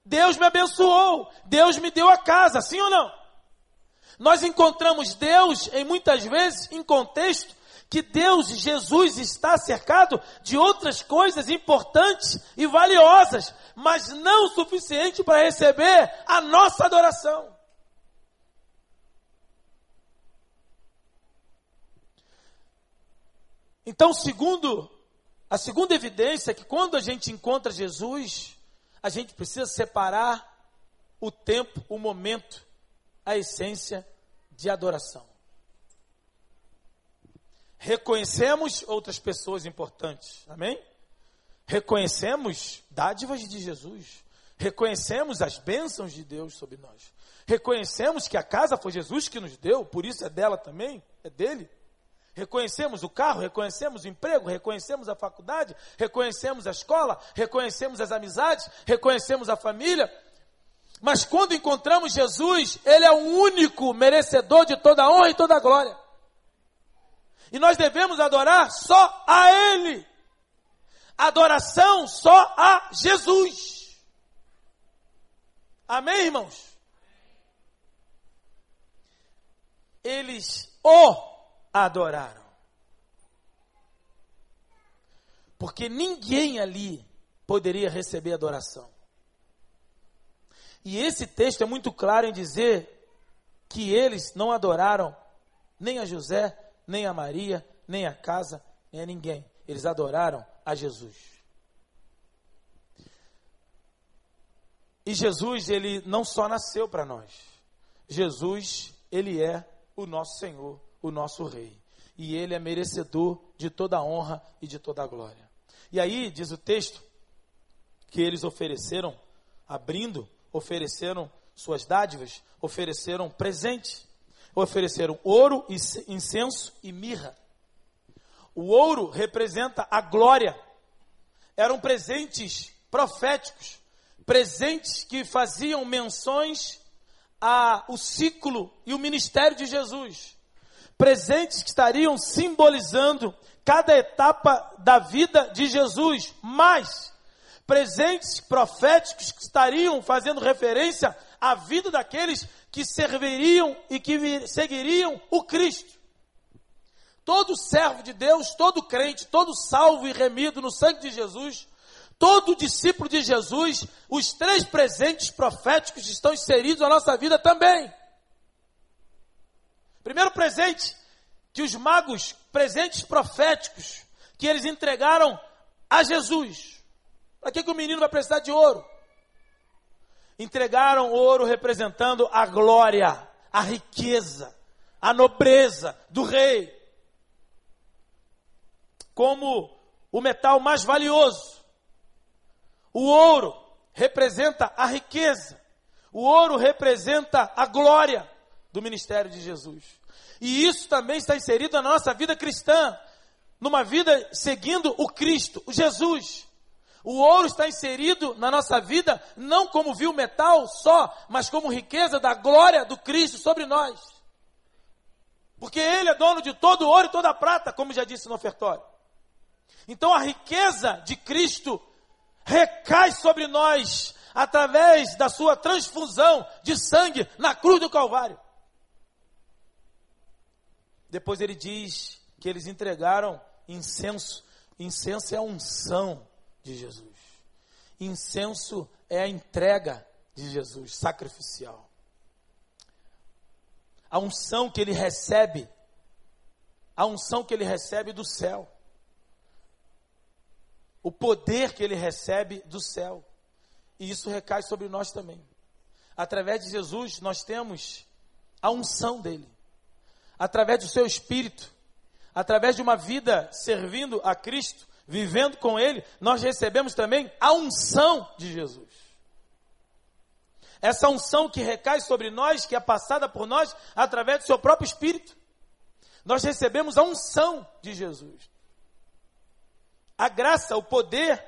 Deus me abençoou. Deus me deu a casa, sim ou não? Nós encontramos Deus em muitas vezes em contexto que Deus, Jesus, está cercado de outras coisas importantes e valiosas, mas não o suficiente para receber a nossa adoração. Então, segundo, a segunda evidência é que quando a gente encontra Jesus, a gente precisa separar o tempo, o momento, a essência de adoração. Reconhecemos outras pessoas importantes, amém? Reconhecemos dádivas de Jesus, reconhecemos as bênçãos de Deus sobre nós, reconhecemos que a casa foi Jesus que nos deu, por isso é dela também, é dele. Reconhecemos o carro, reconhecemos o emprego, reconhecemos a faculdade, reconhecemos a escola, reconhecemos as amizades, reconhecemos a família. Mas quando encontramos Jesus, Ele é o único merecedor de toda a honra e toda a glória. E nós devemos adorar só a Ele. Adoração só a Jesus. Amém, irmãos? Eles o adoraram. Porque ninguém ali poderia receber adoração. E esse texto é muito claro em dizer que eles não adoraram nem a José, nem a Maria, nem a casa, nem a ninguém. Eles adoraram a Jesus. E Jesus, ele não só nasceu para nós. Jesus, ele é o nosso Senhor, o nosso Rei. E ele é merecedor de toda a honra e de toda a glória. E aí, diz o texto, que eles ofereceram, abrindo, ofereceram suas dádivas, ofereceram presente, ofereceram ouro, incenso e mirra. O ouro representa a glória. Eram presentes proféticos, presentes que faziam menções ao ciclo e o ministério de Jesus. Presentes que estariam simbolizando cada etapa da vida de Jesus, mas presentes proféticos que estariam fazendo referência à vida daqueles que serviriam e que seguiriam o Cristo. Todo servo de Deus, todo crente, todo salvo e remido no sangue de Jesus, todo discípulo de Jesus, os três presentes proféticos estão inseridos na nossa vida também. Primeiro presente que os magos, presentes proféticos, que eles entregaram a Jesus. Para que, que o menino vai precisar de ouro? Entregaram ouro representando a glória, a riqueza, a nobreza do rei como o metal mais valioso. O ouro representa a riqueza. O ouro representa a glória do ministério de Jesus. E isso também está inserido na nossa vida cristã, numa vida seguindo o Cristo, o Jesus. O ouro está inserido na nossa vida não como vil metal só, mas como riqueza da glória do Cristo sobre nós. Porque Ele é dono de todo ouro e toda a prata, como já disse no ofertório. Então a riqueza de Cristo recai sobre nós através da sua transfusão de sangue na cruz do Calvário. Depois ele diz que eles entregaram incenso. Incenso é a unção de Jesus. Incenso é a entrega de Jesus, sacrificial. A unção que ele recebe, a unção que ele recebe do céu o poder que ele recebe do céu. E isso recai sobre nós também. Através de Jesus, nós temos a unção dele. Através do seu espírito, através de uma vida servindo a Cristo, vivendo com ele, nós recebemos também a unção de Jesus. Essa unção que recai sobre nós, que é passada por nós através do seu próprio espírito. Nós recebemos a unção de Jesus a graça, o poder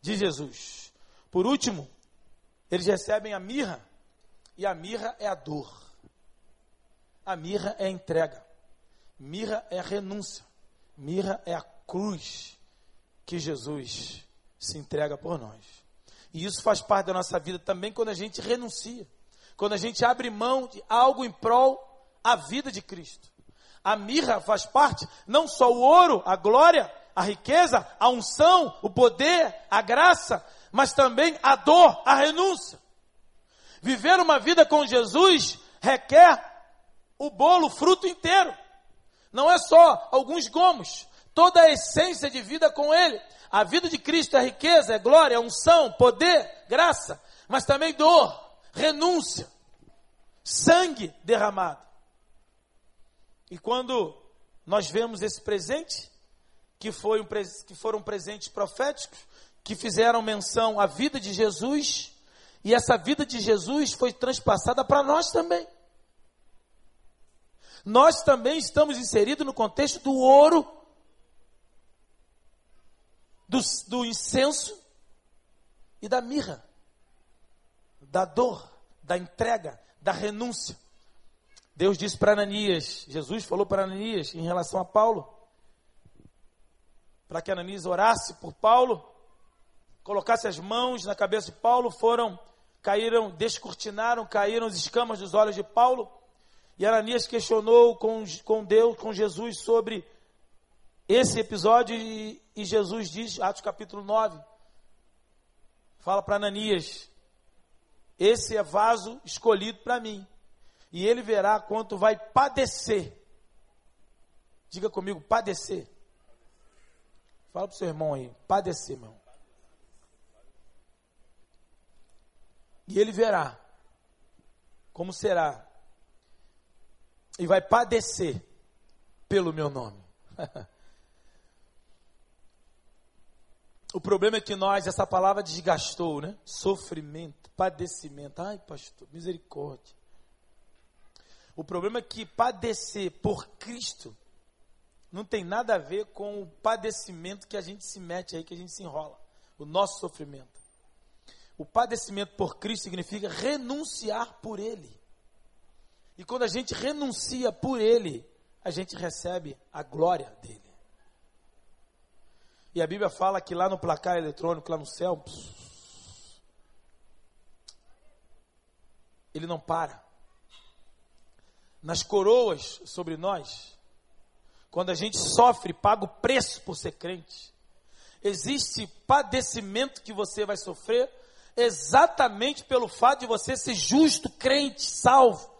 de Jesus. Por último, eles recebem a mirra, e a mirra é a dor. A mirra é a entrega. Mirra é a renúncia. Mirra é a cruz que Jesus se entrega por nós. E isso faz parte da nossa vida também quando a gente renuncia. Quando a gente abre mão de algo em prol a vida de Cristo. A mirra faz parte, não só o ouro, a glória, a riqueza, a unção, o poder, a graça, mas também a dor, a renúncia. Viver uma vida com Jesus requer o bolo, o fruto inteiro. Não é só alguns gomos, toda a essência de vida com Ele. A vida de Cristo é riqueza, é glória, é unção, poder, graça, mas também dor, renúncia, sangue derramado. E quando nós vemos esse presente, que, foi um, que foram presentes proféticos, que fizeram menção à vida de Jesus, e essa vida de Jesus foi transpassada para nós também. Nós também estamos inseridos no contexto do ouro, do, do incenso e da mirra, da dor, da entrega, da renúncia. Deus disse para Ananias, Jesus falou para Ananias em relação a Paulo: para que Ananias orasse por Paulo, colocasse as mãos na cabeça de Paulo, foram caíram, descortinaram, caíram as escamas dos olhos de Paulo. E Ananias questionou com, com Deus, com Jesus, sobre esse episódio. E, e Jesus diz, Atos capítulo 9, fala para Ananias: Esse é vaso escolhido para mim, e ele verá quanto vai padecer. Diga comigo, padecer. Fala para o seu irmão aí, padecer, irmão. E ele verá como será. E vai padecer pelo meu nome. [LAUGHS] o problema é que nós, essa palavra desgastou, né? Sofrimento, padecimento. Ai, pastor, misericórdia. O problema é que padecer por Cristo não tem nada a ver com o padecimento que a gente se mete aí, que a gente se enrola. O nosso sofrimento. O padecimento por Cristo significa renunciar por Ele. E quando a gente renuncia por Ele, a gente recebe a glória dele. E a Bíblia fala que lá no placar eletrônico, lá no céu, ele não para. Nas coroas sobre nós, quando a gente sofre, paga o preço por ser crente. Existe padecimento que você vai sofrer exatamente pelo fato de você ser justo, crente, salvo.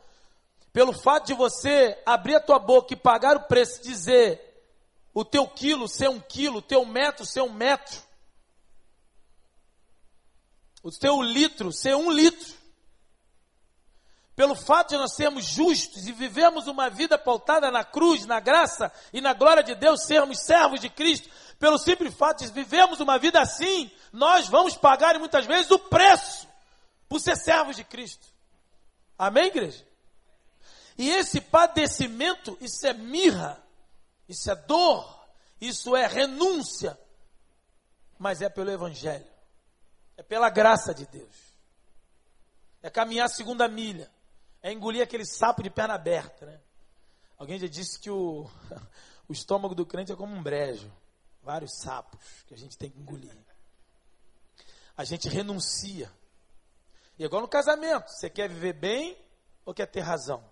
Pelo fato de você abrir a tua boca e pagar o preço, dizer o teu quilo ser um quilo, o teu metro ser um metro. O teu litro ser um litro. Pelo fato de nós sermos justos e vivemos uma vida pautada na cruz, na graça e na glória de Deus, sermos servos de Cristo, pelo simples fato de vivemos uma vida assim, nós vamos pagar muitas vezes o preço por ser servos de Cristo. Amém, igreja? E esse padecimento, isso é mirra, isso é dor, isso é renúncia, mas é pelo Evangelho, é pela graça de Deus, é caminhar a segunda milha, é engolir aquele sapo de perna aberta, né? Alguém já disse que o, [LAUGHS] o estômago do crente é como um brejo, vários sapos que a gente tem que engolir a gente renuncia. E igual no casamento, você quer viver bem ou quer ter razão?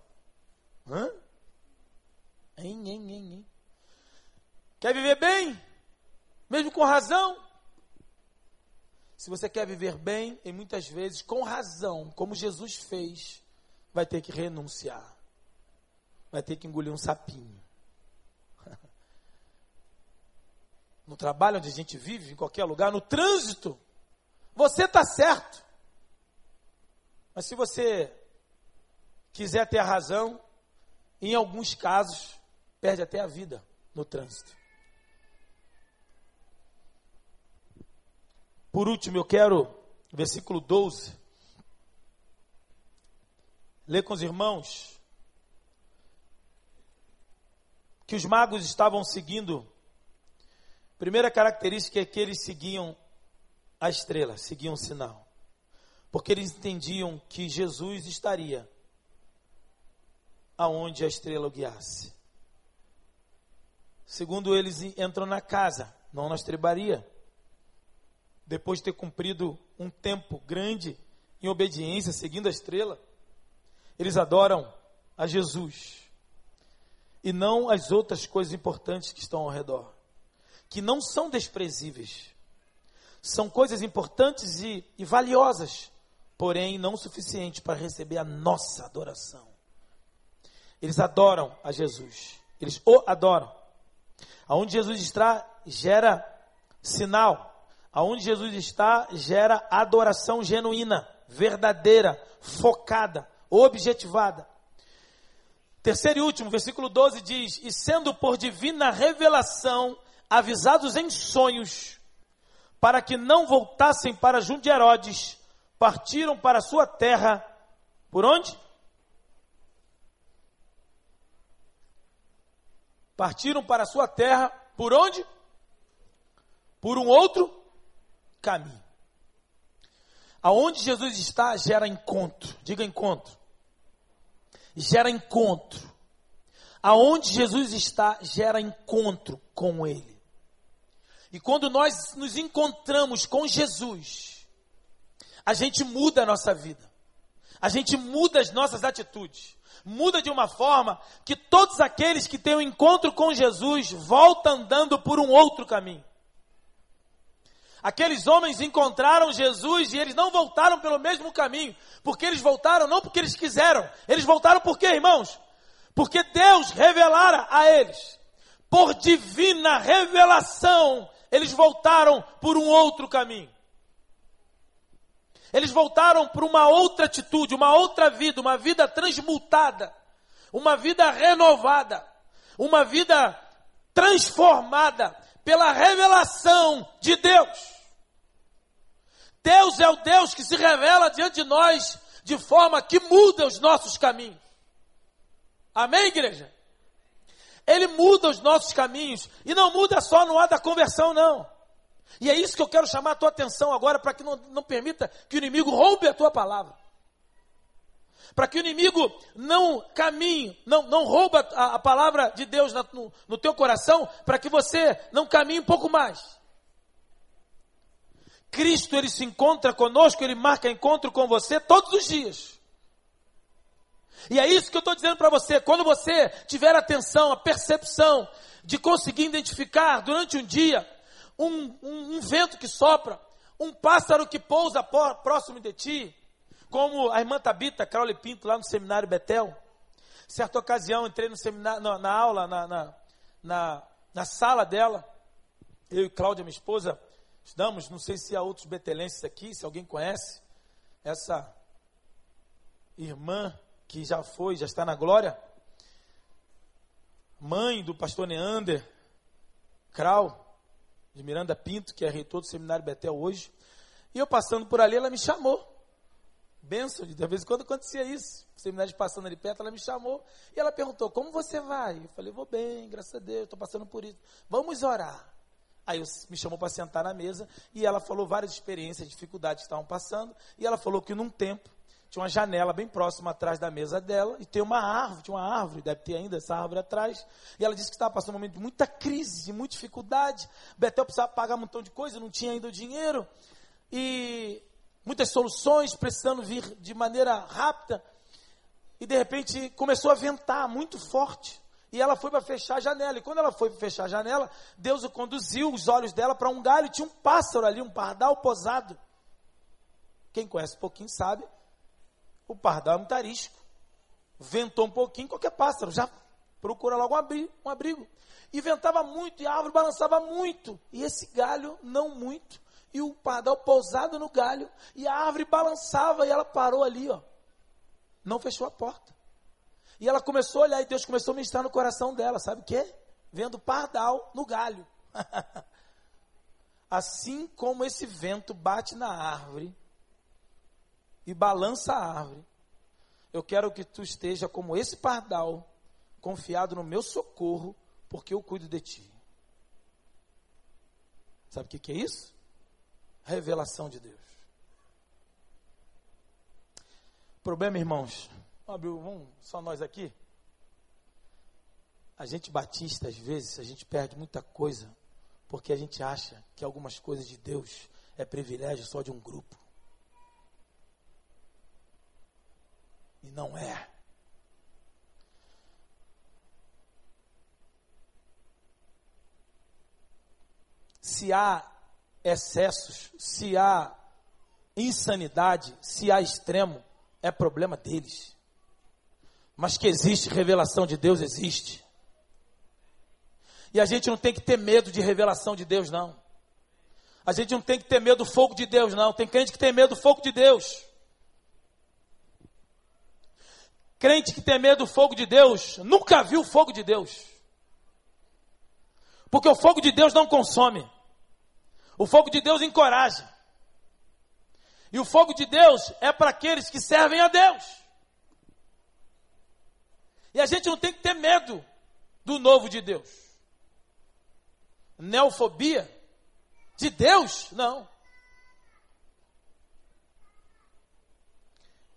Hã? Hein, hein, hein, hein. Quer viver bem? Mesmo com razão? Se você quer viver bem, e muitas vezes com razão, como Jesus fez, vai ter que renunciar. Vai ter que engolir um sapinho. [LAUGHS] No trabalho onde a gente vive, em qualquer lugar, no trânsito, você está certo. Mas se você quiser ter a razão, em alguns casos, perde até a vida no trânsito. Por último, eu quero, versículo 12, ler com os irmãos que os magos estavam seguindo. Primeira característica é que eles seguiam a estrela, seguiam o sinal. Porque eles entendiam que Jesus estaria aonde a estrela o guiasse. Segundo eles, entram na casa, não na estrebaria. Depois de ter cumprido um tempo grande em obediência, seguindo a estrela, eles adoram a Jesus e não as outras coisas importantes que estão ao redor, que não são desprezíveis, são coisas importantes e, e valiosas, porém não suficientes para receber a nossa adoração. Eles adoram a Jesus, eles o adoram. Aonde Jesus está, gera sinal. Aonde Jesus está, gera adoração genuína, verdadeira, focada, objetivada. Terceiro e último, versículo 12 diz: E sendo por divina revelação avisados em sonhos, para que não voltassem para junto de Herodes, partiram para sua terra, por onde? Partiram para sua terra, por onde? Por um outro caminho. Aonde Jesus está, gera encontro. Diga encontro. Gera encontro. Aonde Jesus está, gera encontro com Ele. E quando nós nos encontramos com Jesus, a gente muda a nossa vida. A gente muda as nossas atitudes. Muda de uma forma que todos aqueles que têm um encontro com Jesus voltam andando por um outro caminho. Aqueles homens encontraram Jesus e eles não voltaram pelo mesmo caminho, porque eles voltaram não porque eles quiseram, eles voltaram por quê, irmãos? Porque Deus revelara a eles. Por divina revelação, eles voltaram por um outro caminho. Eles voltaram para uma outra atitude, uma outra vida, uma vida transmutada, uma vida renovada, uma vida transformada pela revelação de Deus. Deus é o Deus que se revela diante de nós de forma que muda os nossos caminhos. Amém, igreja? Ele muda os nossos caminhos e não muda só no ato da conversão, não. E é isso que eu quero chamar a tua atenção agora, para que não, não permita que o inimigo roube a tua palavra. Para que o inimigo não caminhe, não, não rouba a, a palavra de Deus na, no, no teu coração, para que você não caminhe um pouco mais. Cristo, ele se encontra conosco, ele marca encontro com você todos os dias. E é isso que eu estou dizendo para você. Quando você tiver atenção, a percepção de conseguir identificar durante um dia um, um, um vento que sopra, um pássaro que pousa próximo de ti, como a irmã Tabita Crowley Pinto lá no seminário Betel. Certa ocasião entrei no seminário, na, na aula, na, na, na, na sala dela, eu e Cláudia, minha esposa, estudamos, não sei se há outros betelenses aqui, se alguém conhece essa irmã que já foi, já está na glória, mãe do pastor Neander Krau, de Miranda Pinto, que é reitor do Seminário Betel hoje. E eu passando por ali, ela me chamou. Benção, de vez em quando acontecia isso. Seminário passando ali perto, ela me chamou. E ela perguntou: Como você vai? Eu falei: Vou bem, graças a Deus, estou passando por isso. Vamos orar. Aí me chamou para sentar na mesa e ela falou várias experiências, dificuldades que estavam passando. E ela falou que num tempo tinha uma janela bem próxima atrás da mesa dela e tem uma árvore, tinha uma árvore, deve ter ainda essa árvore atrás. E ela disse que estava passando um momento de muita crise, de muita dificuldade. Betel precisava pagar um montão de coisa, não tinha ainda o dinheiro. E muitas soluções precisando vir de maneira rápida. E de repente começou a ventar muito forte. E ela foi para fechar a janela. E quando ela foi para fechar a janela, Deus o conduziu os olhos dela para um galho. Tinha um pássaro ali, um pardal posado. Quem conhece um pouquinho sabe o pardal é muito arisco. Ventou um pouquinho, qualquer pássaro já procura logo um abrigo, um abrigo. E ventava muito, e a árvore balançava muito. E esse galho, não muito. E o pardal pousado no galho, e a árvore balançava, e ela parou ali, ó. Não fechou a porta. E ela começou a olhar, e Deus começou a ministrar no coração dela, sabe o quê? Vendo pardal no galho. [LAUGHS] assim como esse vento bate na árvore, e balança a árvore. Eu quero que tu esteja como esse pardal, confiado no meu socorro, porque eu cuido de ti. Sabe o que, que é isso? Revelação de Deus. Problema, irmãos. Vamos, só nós aqui. A gente batista, às vezes, a gente perde muita coisa porque a gente acha que algumas coisas de Deus é privilégio só de um grupo. E não é. Se há excessos, se há insanidade, se há extremo, é problema deles. Mas que existe revelação de Deus, existe. E a gente não tem que ter medo de revelação de Deus, não. A gente não tem que ter medo do fogo de Deus, não. Tem crente que tem medo do fogo de Deus. Crente que tem medo do fogo de Deus, nunca viu o fogo de Deus. Porque o fogo de Deus não consome. O fogo de Deus encoraja. E o fogo de Deus é para aqueles que servem a Deus. E a gente não tem que ter medo do novo de Deus. Neofobia de Deus? Não.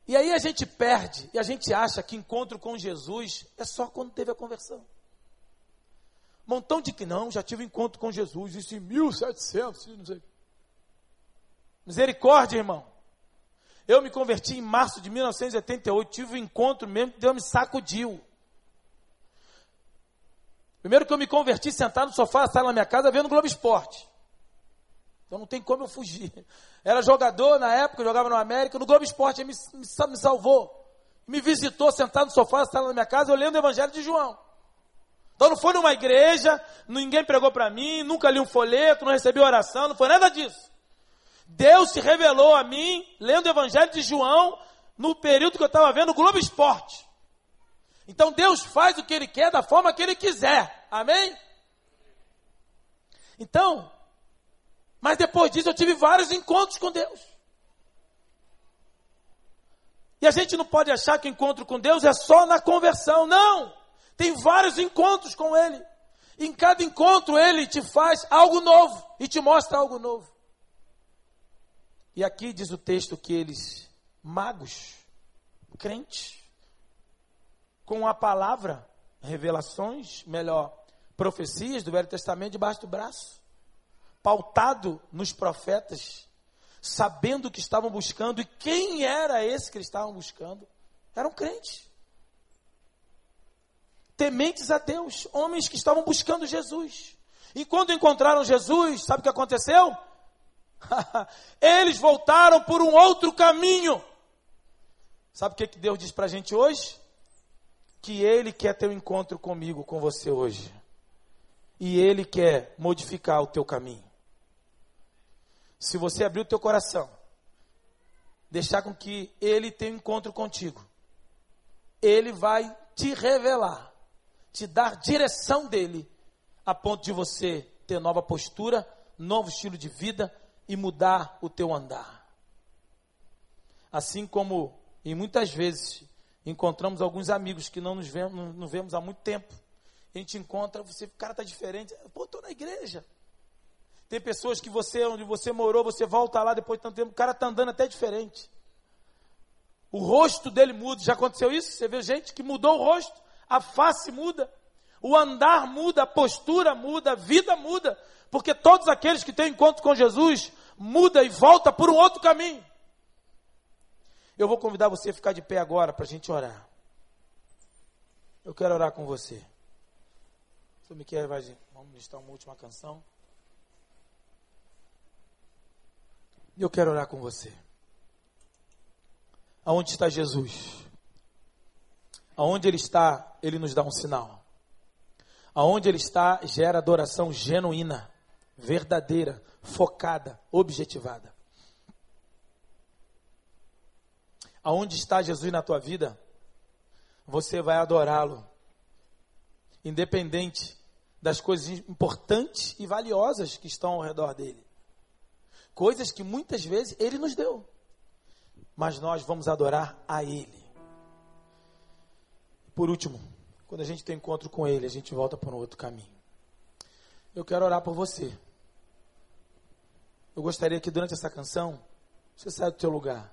E aí a gente perde e a gente acha que encontro com Jesus é só quando teve a conversão. Montão de que não, já tive encontro com Jesus, isso em 1700, não sei. Misericórdia, irmão. Eu me converti em março de 1988, tive um encontro mesmo Deus me sacudiu. Primeiro que eu me converti sentado no sofá, sala na minha casa, vendo Globo Esporte. Então não tem como eu fugir. Era jogador na época, jogava no América, no Globo Esporte, me, me, me salvou. Me visitou sentado no sofá, sala na minha casa, lendo o Evangelho de João. Então não foi numa igreja, ninguém pregou para mim, nunca li um folheto, não recebi oração, não foi nada disso. Deus se revelou a mim, lendo o Evangelho de João, no período que eu estava vendo o Globo Esporte. Então Deus faz o que Ele quer da forma que Ele quiser. Amém? Então, mas depois disso eu tive vários encontros com Deus. E a gente não pode achar que o encontro com Deus é só na conversão. Não! Tem vários encontros com Ele. Em cada encontro Ele te faz algo novo e te mostra algo novo. E aqui diz o texto que eles, magos, crentes, com a palavra, revelações, melhor, profecias do Velho Testamento debaixo do braço, pautado nos profetas, sabendo o que estavam buscando e quem era esse que eles estavam buscando. Eram crentes. Tementes a Deus, homens que estavam buscando Jesus. E quando encontraram Jesus, sabe o que aconteceu? [LAUGHS] Eles voltaram por um outro caminho. Sabe o que, que Deus diz para a gente hoje? Que Ele quer ter um encontro comigo, com você hoje. E Ele quer modificar o teu caminho. Se você abrir o teu coração, deixar com que Ele tenha um encontro contigo, Ele vai te revelar, te dar direção dele, a ponto de você ter nova postura, novo estilo de vida, e mudar o teu andar. Assim como, e muitas vezes, encontramos alguns amigos que não nos vemos, não, vemos há muito tempo. A gente encontra, você, o cara está diferente. Pô, estou na igreja. Tem pessoas que você, onde você morou, você volta lá depois de tanto tempo, o cara está andando até diferente. O rosto dele muda. Já aconteceu isso? Você vê gente que mudou o rosto, a face muda, o andar muda, a postura muda, a vida muda. Porque todos aqueles que têm encontro com Jesus muda e volta por um outro caminho. Eu vou convidar você a ficar de pé agora para a gente orar. Eu quero orar com você. Se me quer, vai, vamos ministrar uma última canção. Eu quero orar com você. Aonde está Jesus? Aonde Ele está, Ele nos dá um sinal. Aonde Ele está, gera adoração genuína verdadeira, focada, objetivada. Aonde está Jesus na tua vida, você vai adorá-lo, independente das coisas importantes e valiosas que estão ao redor dele. Coisas que muitas vezes ele nos deu, mas nós vamos adorar a ele. Por último, quando a gente tem encontro com ele, a gente volta para um outro caminho. Eu quero orar por você. Eu gostaria que durante essa canção, você saia do teu lugar.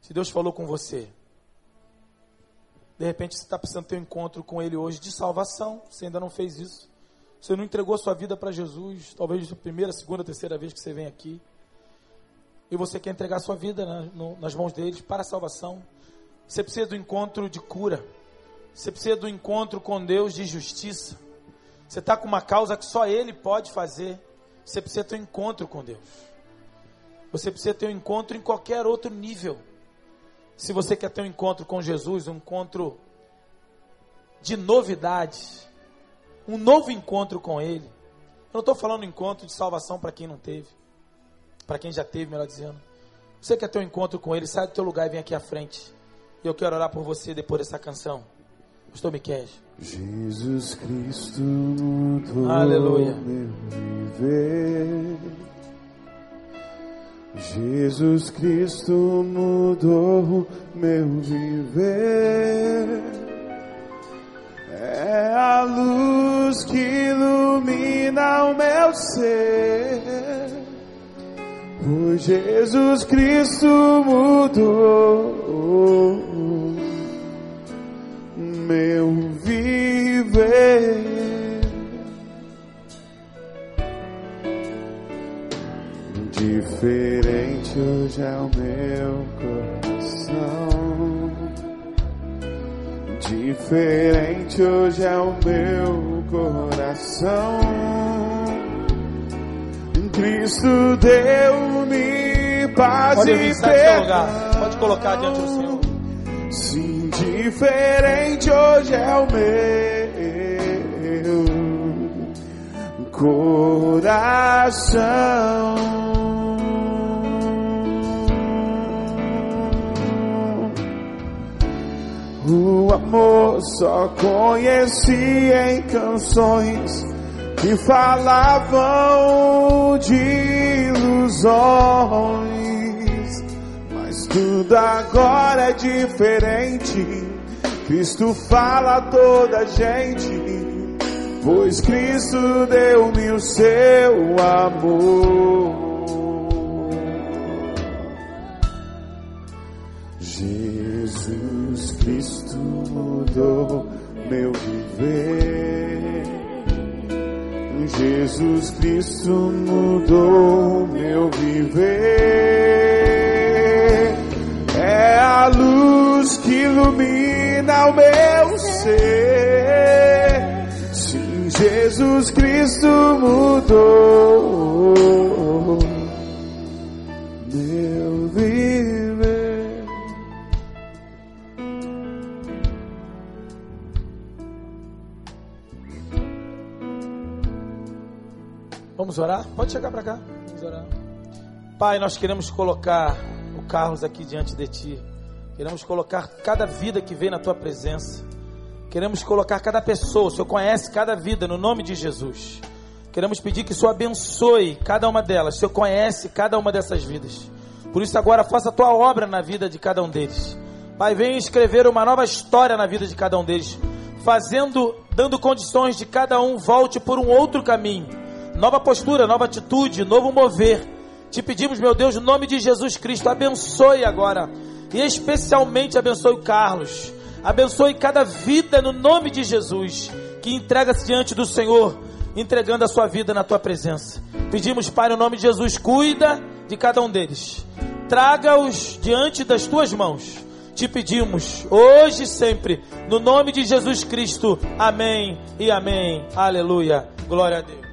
Se Deus falou com você, de repente você está precisando ter um encontro com Ele hoje de salvação. Você ainda não fez isso. Você não entregou sua vida para Jesus. Talvez a primeira, segunda, terceira vez que você vem aqui. E você quer entregar sua vida nas mãos deles para a salvação. Você precisa do encontro de cura. Você precisa do encontro com Deus de justiça. Você está com uma causa que só Ele pode fazer. Você precisa ter um encontro com Deus. Você precisa ter um encontro em qualquer outro nível. Se você quer ter um encontro com Jesus, um encontro de novidade, um novo encontro com Ele. Eu não estou falando encontro de salvação para quem não teve, para quem já teve, melhor dizendo. Você quer ter um encontro com Ele, sai do teu lugar e vem aqui à frente. Eu quero orar por você depois dessa canção. Pastor Miquel. Jesus Cristo mudou Aleluia. meu viver. Jesus Cristo mudou meu viver. É a luz que ilumina o meu ser. O Jesus Cristo mudou meu viver. Diferente hoje é o meu coração. Diferente hoje é o meu coração. Cristo deu-me paz Pode e lugar. Pode colocar diante do Senhor. Sim, diferente hoje é o meu coração. O amor só conheci em canções que falavam de ilusões. Tudo agora é diferente. Cristo fala a toda gente, pois Cristo deu-me o seu amor. Jesus Cristo mudou meu viver. Jesus Cristo mudou meu viver. Ilumina o meu ser. Sim, Jesus Cristo mudou meu viver. Vamos orar? Pode chegar para cá. Vamos orar. Pai, nós queremos colocar o Carlos aqui diante de Ti. Queremos colocar cada vida que vem na Tua presença. Queremos colocar cada pessoa. O Senhor conhece cada vida no nome de Jesus. Queremos pedir que o Senhor abençoe cada uma delas. O Senhor conhece cada uma dessas vidas. Por isso, agora faça a Tua obra na vida de cada um deles. Pai, venha escrever uma nova história na vida de cada um deles. Fazendo, dando condições de cada um volte por um outro caminho nova postura, nova atitude, novo mover. Te pedimos, meu Deus, no nome de Jesus Cristo, abençoe agora. E especialmente abençoe o Carlos. Abençoe cada vida no nome de Jesus, que entrega-se diante do Senhor, entregando a sua vida na tua presença. Pedimos, Pai, no nome de Jesus, cuida de cada um deles. Traga-os diante das tuas mãos. Te pedimos, hoje e sempre, no nome de Jesus Cristo. Amém e amém. Aleluia. Glória a Deus.